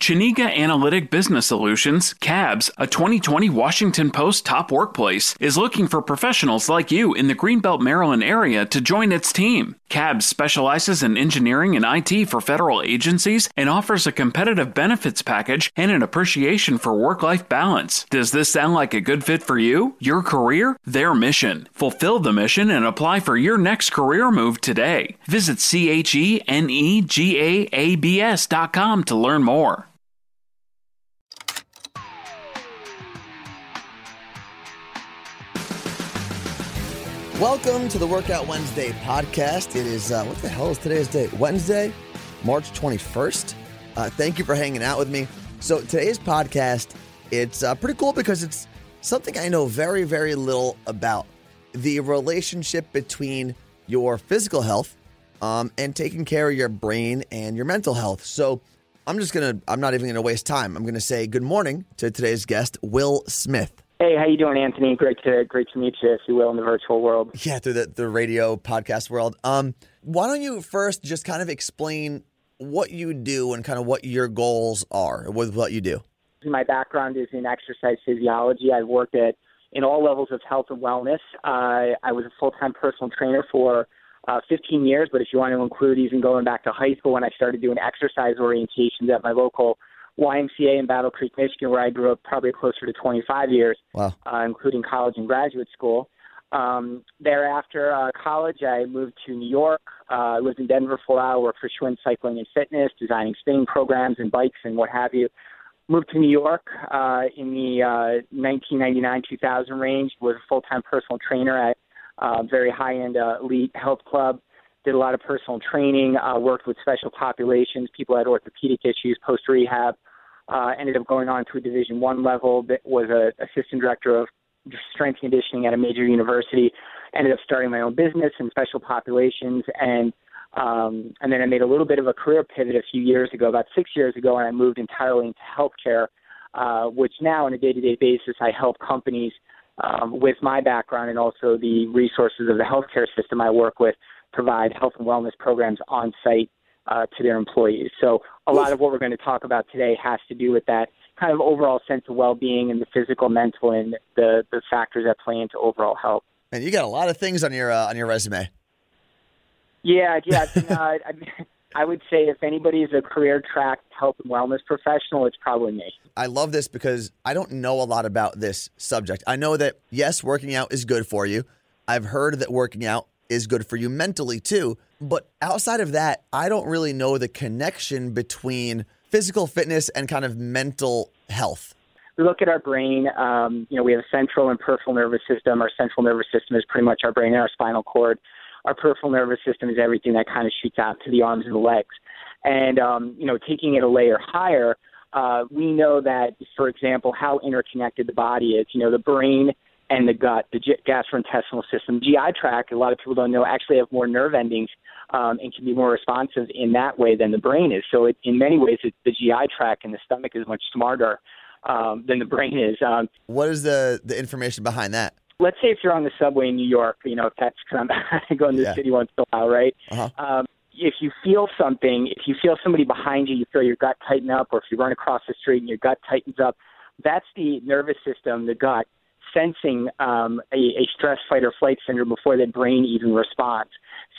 Chenega Analytic Business Solutions, CABS, a 2020 Washington Post top workplace, is looking for professionals like you in the Greenbelt, Maryland area to join its team. CABS specializes in engineering and IT for federal agencies and offers a competitive benefits package and an appreciation for work life balance. Does this sound like a good fit for you, your career, their mission? Fulfill the mission and apply for your next career move today. Visit CHENEGAABS.com to learn more. Welcome to the Workout Wednesday podcast. It is, uh, what the hell is today's date? Wednesday, March 21st. Uh, thank you for hanging out with me. So, today's podcast, it's uh, pretty cool because it's something I know very, very little about the relationship between your physical health um, and taking care of your brain and your mental health. So, I'm just going to, I'm not even going to waste time. I'm going to say good morning to today's guest, Will Smith. Hey, how you doing, Anthony? Great to great to meet you, if you will, in the virtual world. Yeah, through the, the radio podcast world. Um, why don't you first just kind of explain what you do and kind of what your goals are with what you do? My background is in exercise physiology. I've worked at in all levels of health and wellness. Uh, I was a full time personal trainer for uh, 15 years, but if you want to include even going back to high school when I started doing exercise orientations at my local YMCA in Battle Creek, Michigan, where I grew up probably closer to 25 years, wow. uh, including college and graduate school. Um, thereafter, uh, college, I moved to New York. Uh, I lived in Denver for a while, worked for Schwinn Cycling and Fitness, designing spinning programs and bikes and what have you. Moved to New York uh, in the uh, 1999-2000 range. Was a full-time personal trainer at a very high-end uh, elite health club did a lot of personal training, uh, worked with special populations, people had orthopedic issues, post rehab, uh, ended up going on to a Division One level. That was a assistant director of strength conditioning at a major university. Ended up starting my own business in special populations, and um, and then I made a little bit of a career pivot a few years ago, about six years ago, and I moved entirely into healthcare, uh, which now on a day-to-day basis I help companies um, with my background and also the resources of the healthcare system I work with provide health and wellness programs on site uh, to their employees. So a lot of what we're going to talk about today has to do with that kind of overall sense of well-being and the physical, mental, and the the factors that play into overall health. And you got a lot of things on your uh, on your resume. Yeah, yeah. uh, I, I would say if anybody is a career track health and wellness professional, it's probably me. I love this because I don't know a lot about this subject. I know that yes, working out is good for you. I've heard that working out is good for you mentally too. But outside of that, I don't really know the connection between physical fitness and kind of mental health. We look at our brain. Um, you know, we have a central and peripheral nervous system. Our central nervous system is pretty much our brain and our spinal cord. Our peripheral nervous system is everything that kind of shoots out to the arms and the legs. And um, you know, taking it a layer higher, uh, we know that, for example, how interconnected the body is. You know, the brain and the gut, the gastrointestinal system. GI tract, a lot of people don't know, actually have more nerve endings um, and can be more responsive in that way than the brain is. So, it, in many ways, it, the GI tract and the stomach is much smarter um, than the brain is. Um, what is the the information behind that? Let's say if you're on the subway in New York, you know, if that's kind of going to the Yeah. city once in a while, right? Uh-huh. Um, if you feel something, if you feel somebody behind you, you feel your gut tighten up, or if you run across the street and your gut tightens up, that's the nervous system, the gut, sensing um, a, a stress, fight, or flight syndrome before the brain even responds.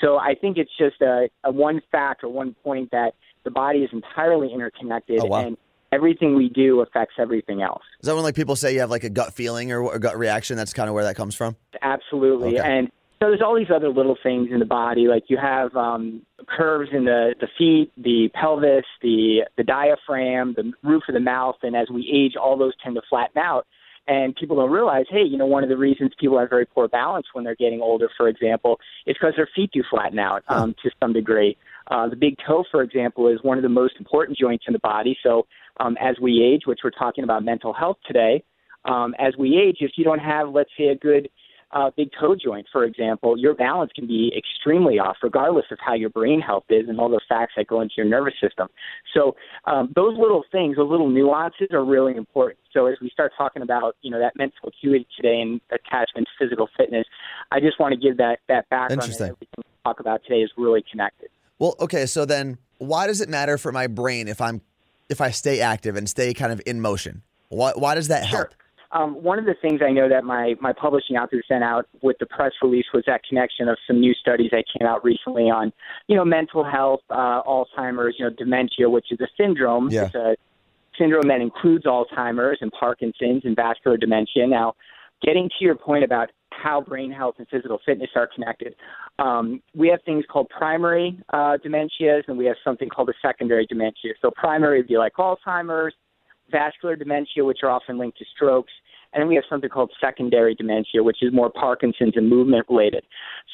So I think it's just a, a one fact or one point that the body is entirely interconnected, Oh, wow. and everything we do affects everything else. Is that when like people say you have like a gut feeling or a gut reaction? That's kind of where that comes from. Absolutely. Okay. And so there's all these other little things in the body, like you have um, curves in the, the feet, the pelvis, the the diaphragm, the roof of the mouth, and as we age, all those tend to flatten out. And people don't realize, hey, you know, one of the reasons people have very poor balance when they're getting older, for example, is because their feet do flatten out um, to some degree. Uh, the big toe, for example, is one of the most important joints in the body. So um, as we age, which we're talking about mental health today, um, as we age, if you don't have, let's say, a good uh, big toe joint, for example, your balance can be extremely off, regardless of how your brain health is and all the facts that go into your nervous system. So um, those little things, those little nuances, are really important. So as we start talking about, you know, that mental acuity today and attachment to physical fitness, I just want to give that that background. Interesting. That talk about today is really connected. Well, okay, so then why does it matter for my brain if I'm if I stay active and stay kind of in motion? Why why does that help? Um, one of the things I know that my, my publishing outfit sent out with the press release was that connection of some new studies that came out recently on, you know, mental health, uh, Alzheimer's, you know, dementia, which is a syndrome. Yeah. It's a syndrome that includes Alzheimer's and Parkinson's and vascular dementia. Now, getting to your point about how brain health and physical fitness are connected, um, we have things called primary uh, dementias and we have something called a secondary dementia. So primary would be like Alzheimer's, vascular dementia, which are often linked to strokes. And we have something called secondary dementia, which is more Parkinson's and movement related.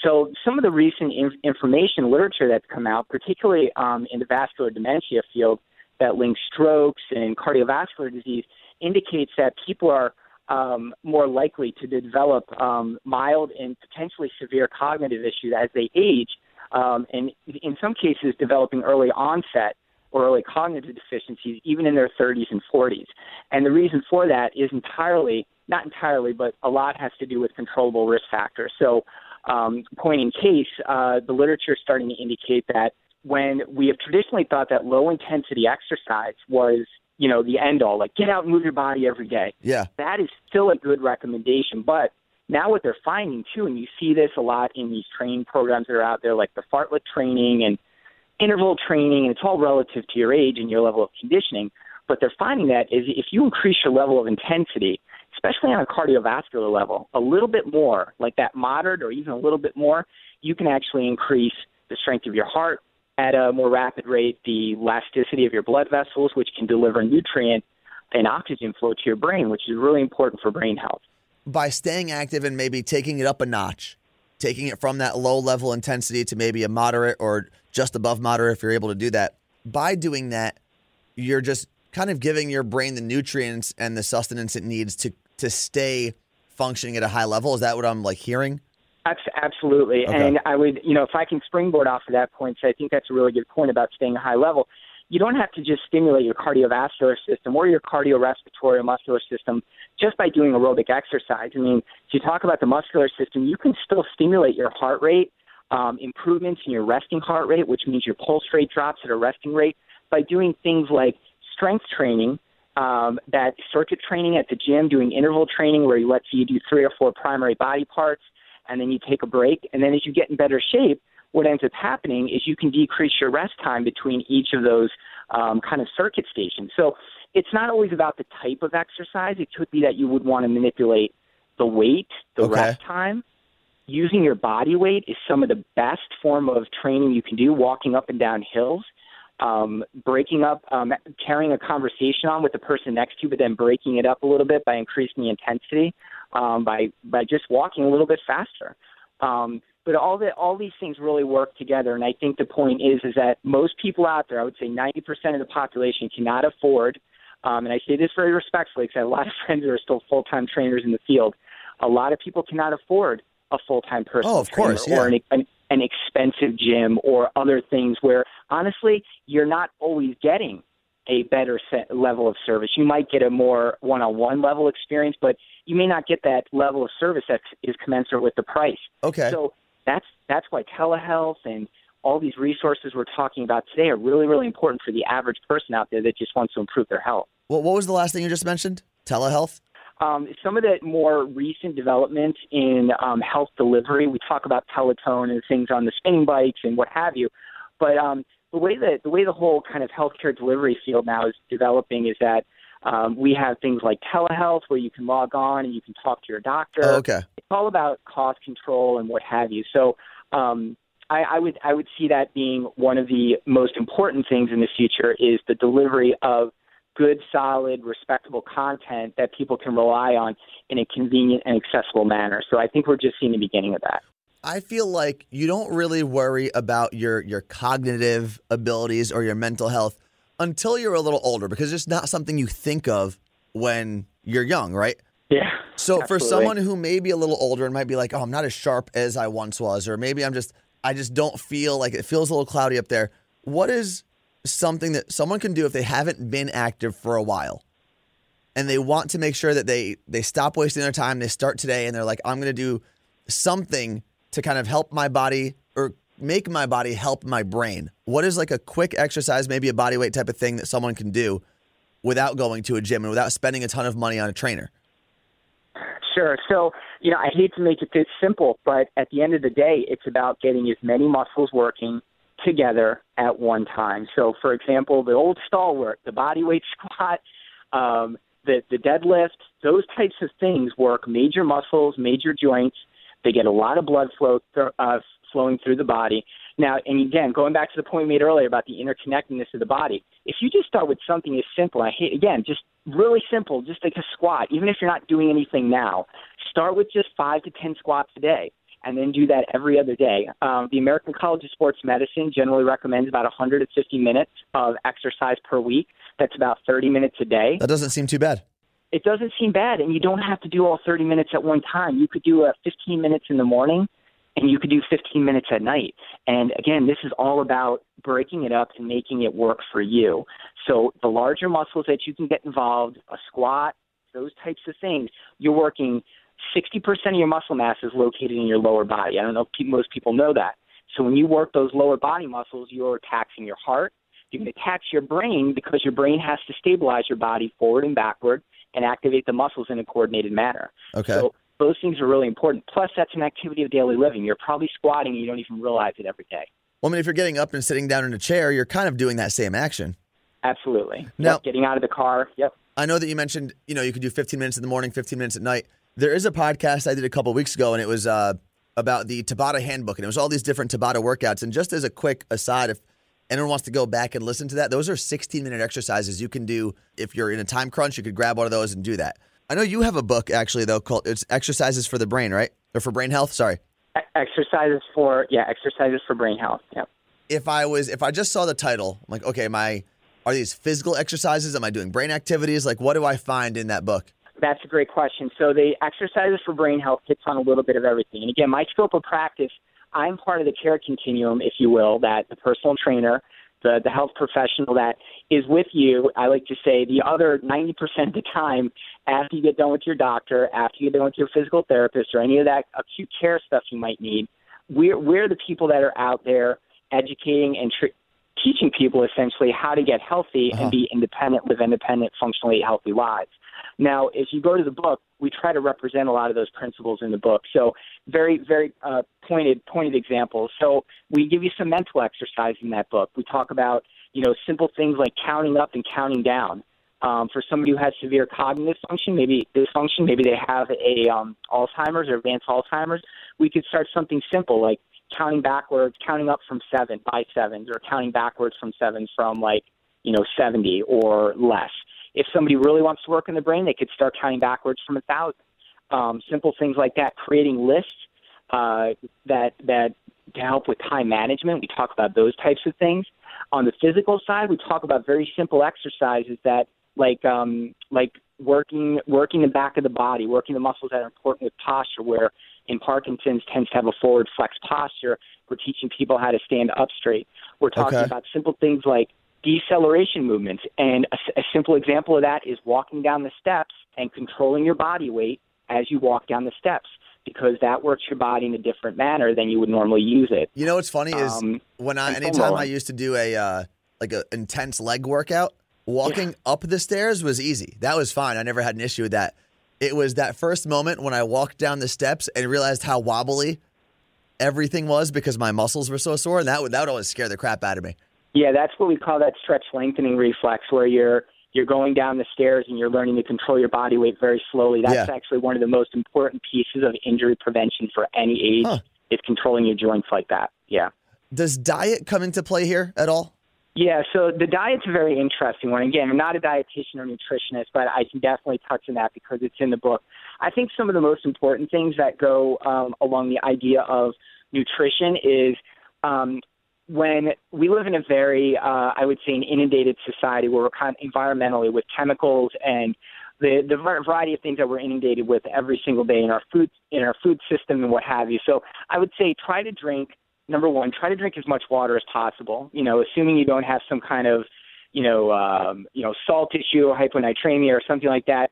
So some of the recent inf- information literature that's come out, particularly um, in the vascular dementia field, that links strokes and cardiovascular disease, indicates that people are um, more likely to develop um, mild and potentially severe cognitive issues as they age, um, and in some cases developing early onset or early cognitive deficiencies, even in their 30s and 40s. And the reason for that is entirely, not entirely, but a lot has to do with controllable risk factors. So, um, point in case, uh, the literature is starting to indicate that when we have traditionally thought that low intensity exercise was, you know, the end all, like get out and move your body every day Yeah. that is still a good recommendation. But now what they're finding too, and you see this a lot in these training programs that are out there, like the fartlek training and interval training, and it's all relative to your age and your level of conditioning. But they're finding that is if you increase your level of intensity, especially on a cardiovascular level, a little bit more, like that moderate or even a little bit more, you can actually increase the strength of your heart at a more rapid rate, the elasticity of your blood vessels, which can deliver nutrient and oxygen flow to your brain, which is really important for brain health. By staying active and maybe taking it up a notch, taking it from that low level intensity to maybe a moderate or just above moderate if you're able to do that. By doing that, you're just kind of giving your brain the nutrients and the sustenance it needs to to stay functioning at a high level. Is that what I'm like hearing? Abs- Absolutely. Okay. And I would, you know, if I can springboard off of that point, so I think that's a really good point about staying high level. You don't have to just stimulate your cardiovascular system or your cardiorespiratory or muscular system just by doing aerobic exercise. I mean, if you talk about the muscular system, you can still stimulate your heart rate, um, improvements in your resting heart rate, which means your pulse rate drops at a resting rate, by doing things like strength training, um, that circuit training at the gym, doing interval training where you let's say you do three or four primary body parts and then you take a break. And then as you get in better shape, what ends up happening is you can decrease your rest time between each of those um, kind of circuit stations. So it's not always about the type of exercise. It could be that you would want to manipulate the weight, the Okay. rest time. Using your body weight is some of the best form of training you can do. Walking up and down hills, um, breaking up, um, carrying a conversation on with the person next to you, but then breaking it up a little bit by increasing the intensity, um, by by just walking a little bit faster. Um, but all the all these things really work together, and I think the point is is that most people out there, I would say 90% of the population, cannot afford. Um, and I say this very respectfully because I have a lot of friends who are still full time trainers in the field. a lot of people cannot afford a full time personal Oh, of course, trainer or an, an, an expensive gym or other things where honestly you're not always getting a better set level of service. You might get a more one on one level experience, but you may not get that level of service that is commensurate with the price. Okay. So that's that's why telehealth and all these resources we're talking about today are really, really important for the average person out there that just wants to improve their health. What, what was the last thing you just mentioned? Telehealth? Um, some of the more recent developments in um, health delivery, we talk about Peloton and things on the spinning bikes and what have you. But um, the way that the way the whole kind of healthcare delivery field now is developing is that um, we have things like telehealth where you can log on and you can talk to your doctor. Oh, okay. It's all about cost control and what have you. So um, I, I would I would see that being one of the most important things in the future is the delivery of good, solid, respectable content that people can rely on in a convenient and accessible manner. So I think we're just seeing the beginning of that. I feel like you don't really worry about your your cognitive abilities or your mental health until you're a little older because it's not something you think of when you're young, right? Yeah. So for someone who may be a little older and might be like, "Oh, I'm not as sharp as I once was," or maybe I'm just I just don't feel like it feels a little cloudy up there. What is something that someone can do if they haven't been active for a while? And they want to make sure that they they stop wasting their time, they start today and they're like, "I'm going to do something to kind of help my body or make my body help my brain." What is like a quick exercise, maybe a body weight type of thing that someone can do without going to a gym and without spending a ton of money on a trainer? Sure. So, you know, I hate to make it this simple, but at the end of the day, it's about getting as many muscles working together at one time. So, for example, the old stalwart, the body weight squat, um, the, the deadlift, those types of things work major muscles, major joints. They get a lot of blood flow th- uh, flowing through the body. Now, and again, going back to the point we made earlier about the interconnectedness of the body, if you just start with something as simple, I hate again, just really simple, just like a squat, even if you're not doing anything now, start with just five to ten squats a day, and then do that every other day. Um, the American College of Sports Medicine generally recommends about 150 minutes of exercise per week. That's about 30 minutes a day That doesn't seem too bad. it doesn't seem bad and you don't have to do all 30 minutes at one time you could do a 15 minutes in the morning and you could do 15 minutes at night. And again this is all about breaking it up and making it work for you. So the larger muscles that you can get involved a squat those types of things you're working 60% of your muscle mass is located in your lower body. I don't know if most people know that. So when you work those lower body muscles you're taxing your heart. You're going to tax your brain because your brain has to stabilize your body forward and backward and activate the muscles in a coordinated manner. Okay. So those things are really important. Plus, that's an activity of daily living. You're probably squatting and you don't even realize it every day. Well, I mean, if you're getting up and sitting down in a chair, you're kind of doing that same action. Absolutely. Now- Yep, getting out of the car. Yep. I know that you mentioned, you know, you could do 15 minutes in the morning, 15 minutes at night. There is a podcast I did a couple weeks ago, and it was uh, about the Tabata handbook, and it was all these different Tabata workouts. And just as a quick aside, if anyone wants to go back and listen to that, those are 16 minute exercises you can do. If you're in a time crunch, you could grab one of those and do that. I know you have a book actually though called it's Exercises for the Brain, right? Or for brain health. Sorry. Exercises for yeah, exercises for brain health. Yep. if I was if I just saw the title, I'm like, okay, my are these physical exercises? Am I doing brain activities? Like, what do I find in that book? That's a great question. So the exercises for brain health hits on a little bit of everything. And again, my scope of practice, I'm part of the care continuum, if you will, that the personal trainer, the, the health professional that is with you, I like to say the other 90% of the time after you get done with your doctor, after you get done with your physical therapist or any of that acute care stuff you might need, we're, we're the people that are out there educating and tr- teaching people essentially how to get healthy Uh-huh. and be independent, live independent, functionally healthy lives. Now, if you go to the book, we try to represent a lot of those principles in the book. So, very, very uh, pointed, pointed examples. So, we give you some mental exercise in that book. We talk about, you know, simple things like counting up and counting down. Um, for somebody who has severe cognitive function, maybe dysfunction, maybe they have a um, Alzheimer's or advanced Alzheimer's, we could start something simple like counting backwards, counting up from seven by sevens, or counting backwards from sevens from like, you know, 70 or less. If somebody really wants to work in the brain, they could start counting backwards from a thousand. Um, simple things like that. Creating lists uh, that that to help with time management. We talk about those types of things. On the physical side, we talk about very simple exercises that like um, like working working the back of the body, working the muscles that are important with posture. Where in Parkinson's tends to have a forward flex posture. We're teaching people how to stand up straight. We're talking Okay. about simple things like deceleration movements, and a, a simple example of that is walking down the steps and controlling your body weight as you walk down the steps. Because that works your body in a different manner than you would normally use it. You know what's funny is Um, when I anytime I used to do a uh, like an intense leg workout, walking up the stairs was easy. That was fine. I never had an issue with that. It was that first moment when I walked down the steps and realized how wobbly everything was because my muscles were so sore, and that would that would always scare the crap out of me. Yeah, that's what we call that stretch lengthening reflex, where you're you're going down the stairs and you're learning to control your body weight very slowly. That's Yeah. actually one of the most important pieces of injury prevention for any age Huh. is controlling your joints like that. Yeah. Does diet come into play here at all? Yeah, so the diet's a very interesting one. Again, I'm not a dietitian or nutritionist, but I can definitely touch on that because it's in the book. I think some of the most important things that go um, along the idea of nutrition is um, when we live in a very, uh, I would say, an inundated society where we're kind of environmentally with chemicals and the the variety of things that we're inundated with every single day in our food in our food system and what have you. So I would say try to drink number one, try to drink as much water as possible. You know, assuming you don't have some kind of, you know, um, you know, salt issue or hyponatremia or something like that.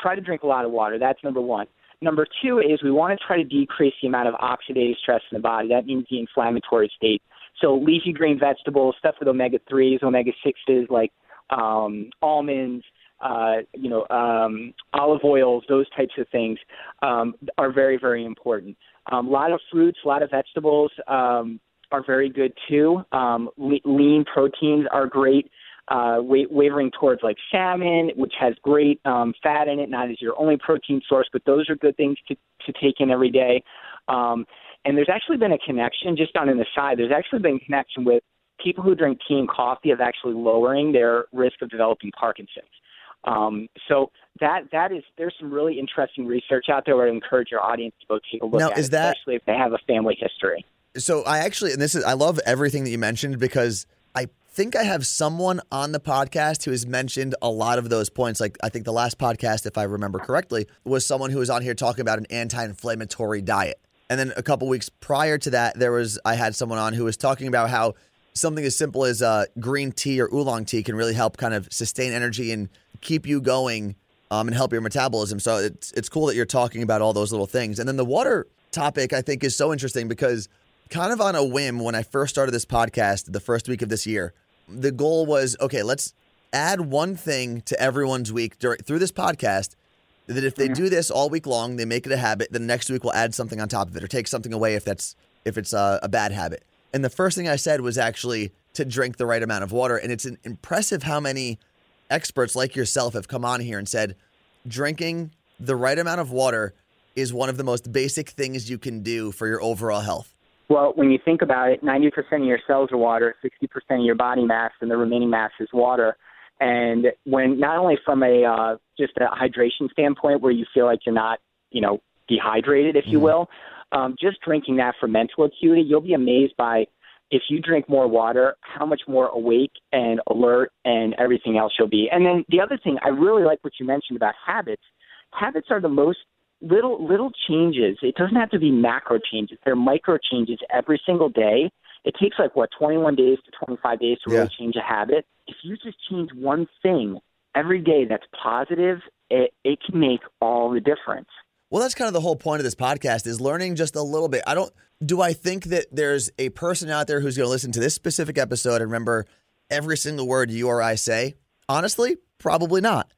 Try to drink a lot of water. That's number one. Number two is we want to try to decrease the amount of oxidative stress in the body. That means the inflammatory state. So leafy green vegetables, stuff with omega threes, omega sixes like um, almonds, uh, you know, um, olive oils, those types of things um, are very, very important. Um, a lot of fruits, a lot of vegetables um, are very good too. Um, le- lean proteins are great. Uh, wa- wavering towards like salmon, which has great um, fat in it, not as your only protein source, but those are good things to, to take in every day. Um, and there's actually been a connection, just on an aside, there's actually been a connection with people who drink tea and coffee of actually lowering their risk of developing Parkinson's. Um, so that that is there's some really interesting research out there. Where I encourage your audience to go take a look Now, at, is that- especially if they have a family history. So I actually, and this is, I love everything that you mentioned because I think I have someone on the podcast who has mentioned a lot of those points. Like I think the last podcast, if I remember correctly, was someone who was on here talking about an anti-inflammatory diet. And then a couple weeks prior to that, there was I had someone on who was talking about how something as simple as uh, green tea or oolong tea can really help kind of sustain energy and keep you going um, and help your metabolism. So it's it's cool that you're talking about all those little things. And then the water topic I think is so interesting because kind of on a whim when I first started this podcast the first week of this year, the goal was okay, let's add one thing to everyone's week dur- through this podcast that if they do this all week long, they make it a habit, then next week we'll add something on top of it or take something away if that's if it's a, a bad habit. And the first thing I said was actually to drink the right amount of water. And it's impressive how many experts like yourself have come on here and said drinking the right amount of water is one of the most basic things you can do for your overall health. Well, when you think about it, 90% of your cells are water, 60% of your body mass, and the remaining mass is water. And when not only from a uh, just a hydration standpoint, where you feel like you're not, you know, dehydrated, if you will, um, just drinking that for mental acuity, you'll be amazed by if you drink more water, how much more awake and alert and everything else you'll be. And then the other thing, I really like what you mentioned about habits. Habits are the most little little changes. It doesn't have to be macro changes. They're micro changes every single day. It takes like what 21 days to 25 days to really change a habit. If you just change one thing every day that's positive, it it can make all the difference. Well, that's kind of the whole point of this podcast is learning just a little bit. I don't do I think that there's a person out there who's going to listen to this specific episode and remember every single word you or I say? Honestly, probably not.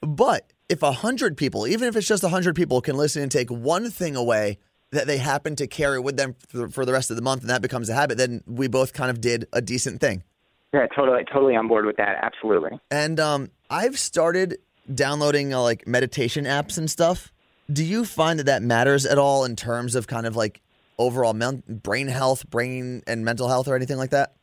But if a hundred people, even if it's just a hundred people, can listen and take one thing away that they happen to carry with them for, the rest of the month, and that becomes a habit, then we both kind of did a decent thing. Yeah, totally, totally on board with that. Absolutely. And um, I've started downloading uh, like meditation apps and stuff. Do you find that that matters at all in terms of kind of like overall men- brain health, brain and mental health, or anything like that?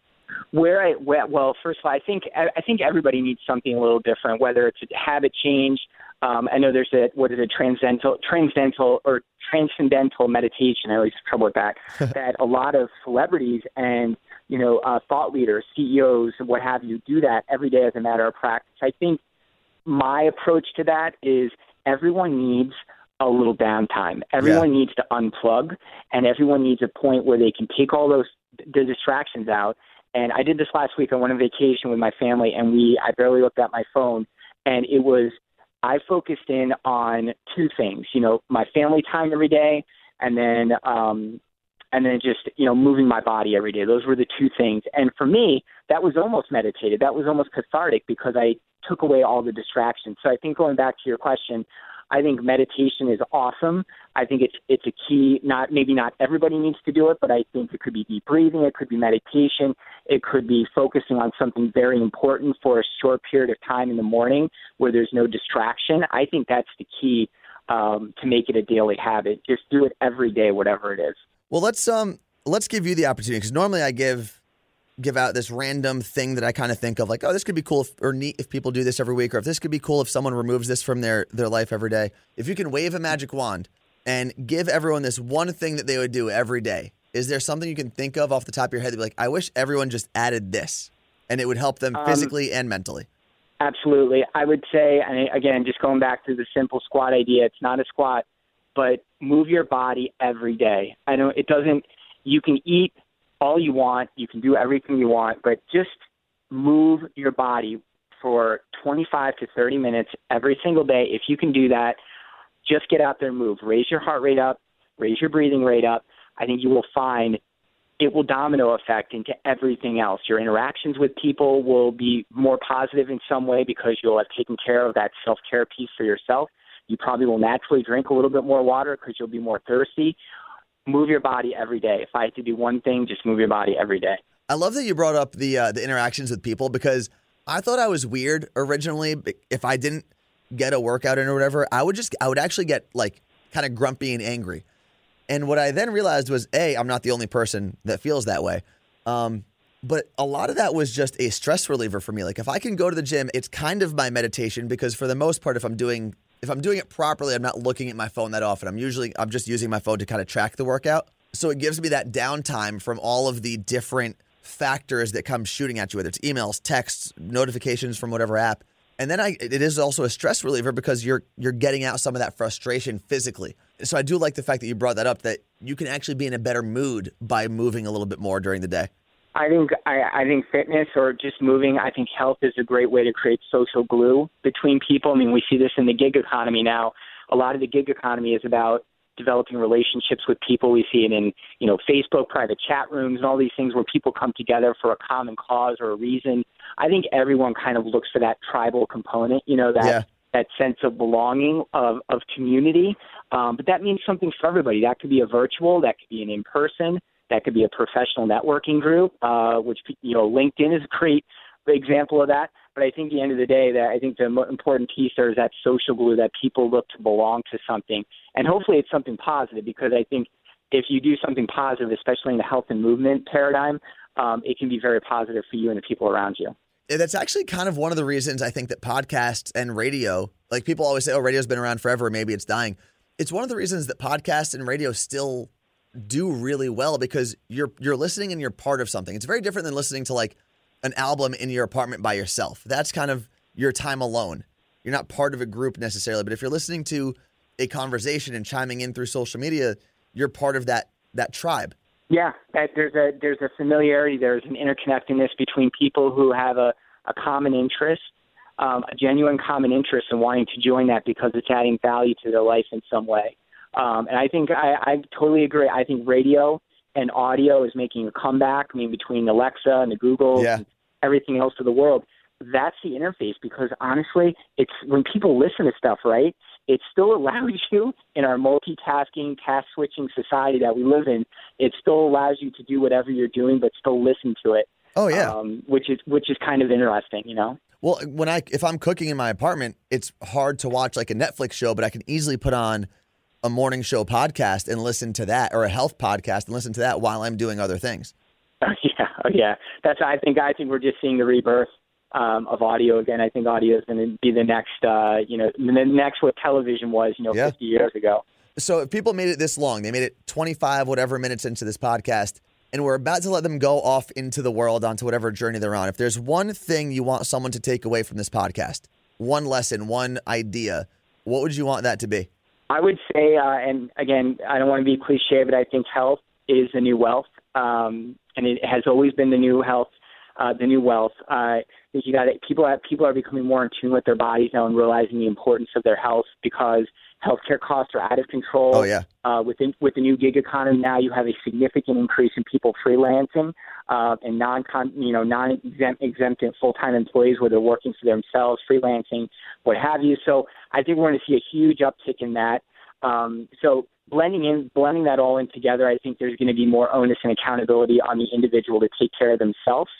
Where I well, first of all, I think I I think everybody needs something a little different. Whether it's a habit change, um, I know there's a what is it transcendental transcendental or transcendental meditation. I always have trouble with that. that a lot of celebrities and you know uh, thought leaders, CEOs, what have you, do that every day as a matter of practice. I think my approach to that is everyone needs a little downtime. Everyone yeah. needs to unplug, and everyone needs a point where they can take all those the distractions out. And I did this last week. I went on vacation with my family, and we I barely looked at my phone, and it was I focused in on two things. You know, my family time every day, and then um, and then just you know moving my body every day. Those were the two things. And for me, that was almost meditative. That was almost cathartic because I took away all the distractions. So I think going back to your question, I think meditation is awesome. I think it's it's a key. Not maybe not everybody needs to do it, but I think it could be deep breathing. It could be meditation. It could be focusing on something very important for a short period of time in the morning where there's no distraction. I think that's the key um, to make it a daily habit. Just do it every day, whatever it is. Well, let's um let's give you the opportunity because normally I give give out this random thing that I kind of think of like, oh, this could be cool if, or neat if people do this every week, or if this could be cool if someone removes this from their their life every day. If you can wave a magic wand and give everyone this one thing that they would do every day, is there something you can think of off the top of your head that be like, I wish everyone just added this, and it would help them um, physically and mentally? Absolutely, I would say, and again, just going back to the simple squat idea, it's not a squat, but move your body every day. I know it doesn't. You can eat all you want. You can do everything you want, but just move your body for 25 to 30 minutes every single day. If you can do that, just get out there and move. Raise your heart rate up, raise your breathing rate up. I think you will find it will domino effect into everything else. Your interactions with people will be more positive in some way because you'll have taken care of that self care piece for yourself. You probably will naturally drink a little bit more water because you'll be more thirsty move your body every day. If I had to do one thing, just move your body every day. I love that you brought up the uh, the interactions with people because I thought I was weird originally. If I didn't get a workout in or whatever, I would just I would actually get like kind of grumpy and angry. And what I then realized was, a I'm not the only person that feels that way. Um, but a lot of that was just a stress reliever for me. Like if I can go to the gym, it's kind of my meditation because for the most part, if I'm doing if I'm doing it properly, I'm not looking at my phone that often. I'm usually I'm just using my phone to kind of track the workout. So it gives me that downtime from all of the different factors that come shooting at you, whether it's emails, texts, notifications from whatever app. And then I, it is also a stress reliever because you're you're getting out some of that frustration physically. So I do like the fact that you brought that up that you can actually be in a better mood by moving a little bit more during the day. I think I, I think fitness or just moving. I think health is a great way to create social glue between people. I mean, we see this in the gig economy now. A lot of the gig economy is about developing relationships with people. We see it in you know Facebook private chat rooms and all these things where people come together for a common cause or a reason. I think everyone kind of looks for that tribal component. You know that. Yeah. That sense of belonging, of, of community. Um, but that means something for everybody. That could be a virtual, that could be an in person, that could be a professional networking group, uh, which you know LinkedIn is a great example of that. But I think at the end of the day, that I think the important piece there is that social glue that people look to belong to something, and hopefully it's something positive. Because I think if you do something positive, especially in the health and movement paradigm, um, it can be very positive for you and the people around you. That's actually kind of one of the reasons I think that podcasts and radio, like people always say, oh, radio's been around forever, maybe it's dying. It's one of the reasons that podcasts and radio still do really well because you're you're listening and you're part of something. It's very different than listening to like an album in your apartment by yourself. That's kind of your time alone. You're not part of a group necessarily, but if you're listening to a conversation and chiming in through social media, you're part of that that tribe. Yeah, there's a there's a familiarity. There's an interconnectedness between people who have a, a common interest, um, a genuine common interest, in wanting to join that because it's adding value to their life in some way. Um, and I think I, I totally agree. I think radio and audio is making a comeback. I mean, between Alexa and the Google yeah. and everything else of the world, that's the interface. Because honestly, it's when people listen to stuff, right? It still allows you in our multitasking, task switching society that we live in. It still allows you to do whatever you're doing, but still listen to it. Oh yeah, um, which is which is kind of interesting, you know. Well, when I if I'm cooking in my apartment, it's hard to watch like a Netflix show, but I can easily put on a morning show podcast and listen to that, or a health podcast and listen to that while I'm doing other things. Uh, yeah, oh, yeah. That's I think I think we're just seeing the rebirth um, of audio again. I think audio is going to be the next, uh, you know, the next what television was, you know, yeah. 50 years ago. So if people made it this long, they made it 25 whatever minutes into this podcast, and we're about to let them go off into the world onto whatever journey they're on. If there's one thing you want someone to take away from this podcast, one lesson, one idea, what would you want that to be? I would say, uh, and again, I don't want to be cliche, but I think health is the new wealth, um, and it has always been the new health, uh, the new wealth. Uh, you got people. Are, people are becoming more in tune with their bodies now and realizing the importance of their health because healthcare costs are out of control. Oh yeah. Uh, with the, with the new gig economy now, you have a significant increase in people freelancing uh, and non you know non exempt full time employees where they're working for themselves, freelancing, what have you. So I think we're going to see a huge uptick in that. Um, so blending in blending that all in together, I think there's going to be more onus and accountability on the individual to take care of themselves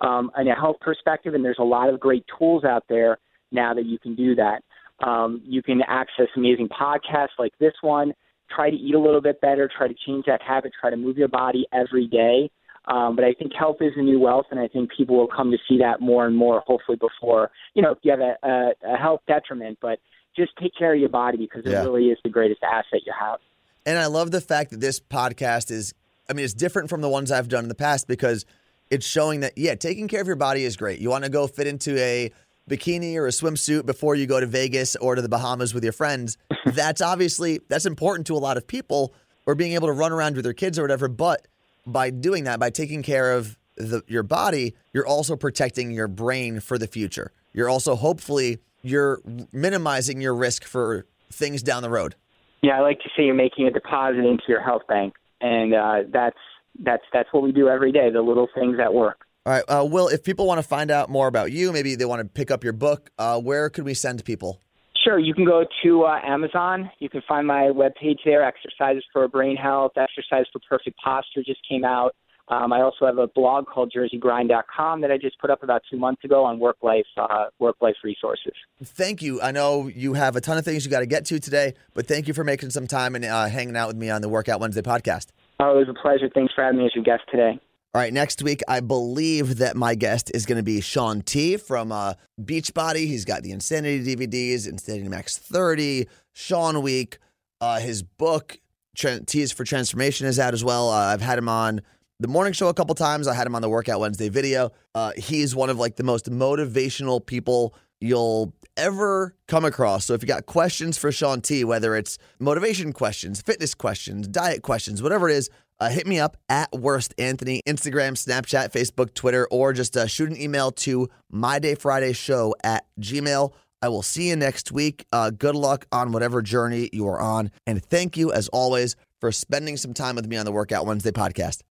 um, in a health perspective. And there's a lot of great tools out there now that you can do that. Um, you can access amazing podcasts like this one. Try to eat a little bit better. Try to change that habit. Try to move your body every day. Um, but I think health is the new wealth, and I think people will come to see that more and more. Hopefully, before you know, if you have a, a, a health detriment, but just take care of your body because it really is the greatest asset you have. And I love the fact that this podcast is. I mean, it's different from the ones I've done in the past because it's showing that yeah, taking care of your body is great. You want to go fit into a bikini or a swimsuit before you go to Vegas or to the Bahamas with your friends. that's obviously that's important to a lot of people or being able to run around with their kids or whatever, but by doing that, by taking care of the, your body, you're also protecting your brain for the future. You're also hopefully you're minimizing your risk for things down the road. Yeah, I like to say you're making a deposit into your health bank, and uh, that's that's that's what we do every day. The little things that work. All right, uh, Will. If people want to find out more about you, maybe they want to pick up your book. Uh, where could we send people? Sure, you can go to uh, Amazon. You can find my webpage there. Exercises for brain health, exercise for perfect posture just came out. Um, I also have a blog called JerseyGrind.com that I just put up about two months ago on work life uh, work life resources. Thank you. I know you have a ton of things you got to get to today, but thank you for making some time and uh, hanging out with me on the Workout Wednesday podcast. Oh, it was a pleasure. Thanks for having me as your guest today. All right, next week, I believe that my guest is going to be Shaun T from uh, Beachbody. He's got the Insanity DVDs, Insanity Max 30, Shaun Week. Uh, his book, T's for Transformation, is out as well. Uh, I've had him on the morning show a couple times. I had him on the Workout Wednesday video. Uh, he's one of like the most motivational people you'll ever come across. So if you got questions for Shaun T, whether it's motivation questions, fitness questions, diet questions, whatever it is, uh, hit me up at Worst Anthony, Instagram, Snapchat, Facebook, Twitter, or just uh, shoot an email to mydayfridayshow at gmail. I will see you next week. Uh, good luck on whatever journey you are on. And thank you, as always, for spending some time with me on the Workout Wednesday podcast.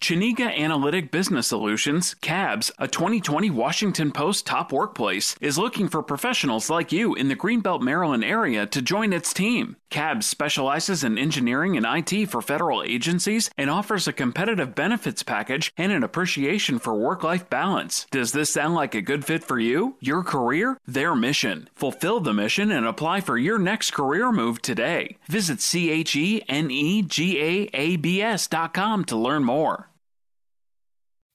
Chenega Analytic Business Solutions, CABS, a 2020 Washington Post top workplace, is looking for professionals like you in the Greenbelt, Maryland area to join its team. CABS specializes in engineering and IT for federal agencies and offers a competitive benefits package and an appreciation for work life balance. Does this sound like a good fit for you, your career, their mission? Fulfill the mission and apply for your next career move today. Visit CHENEGAABS.com to learn more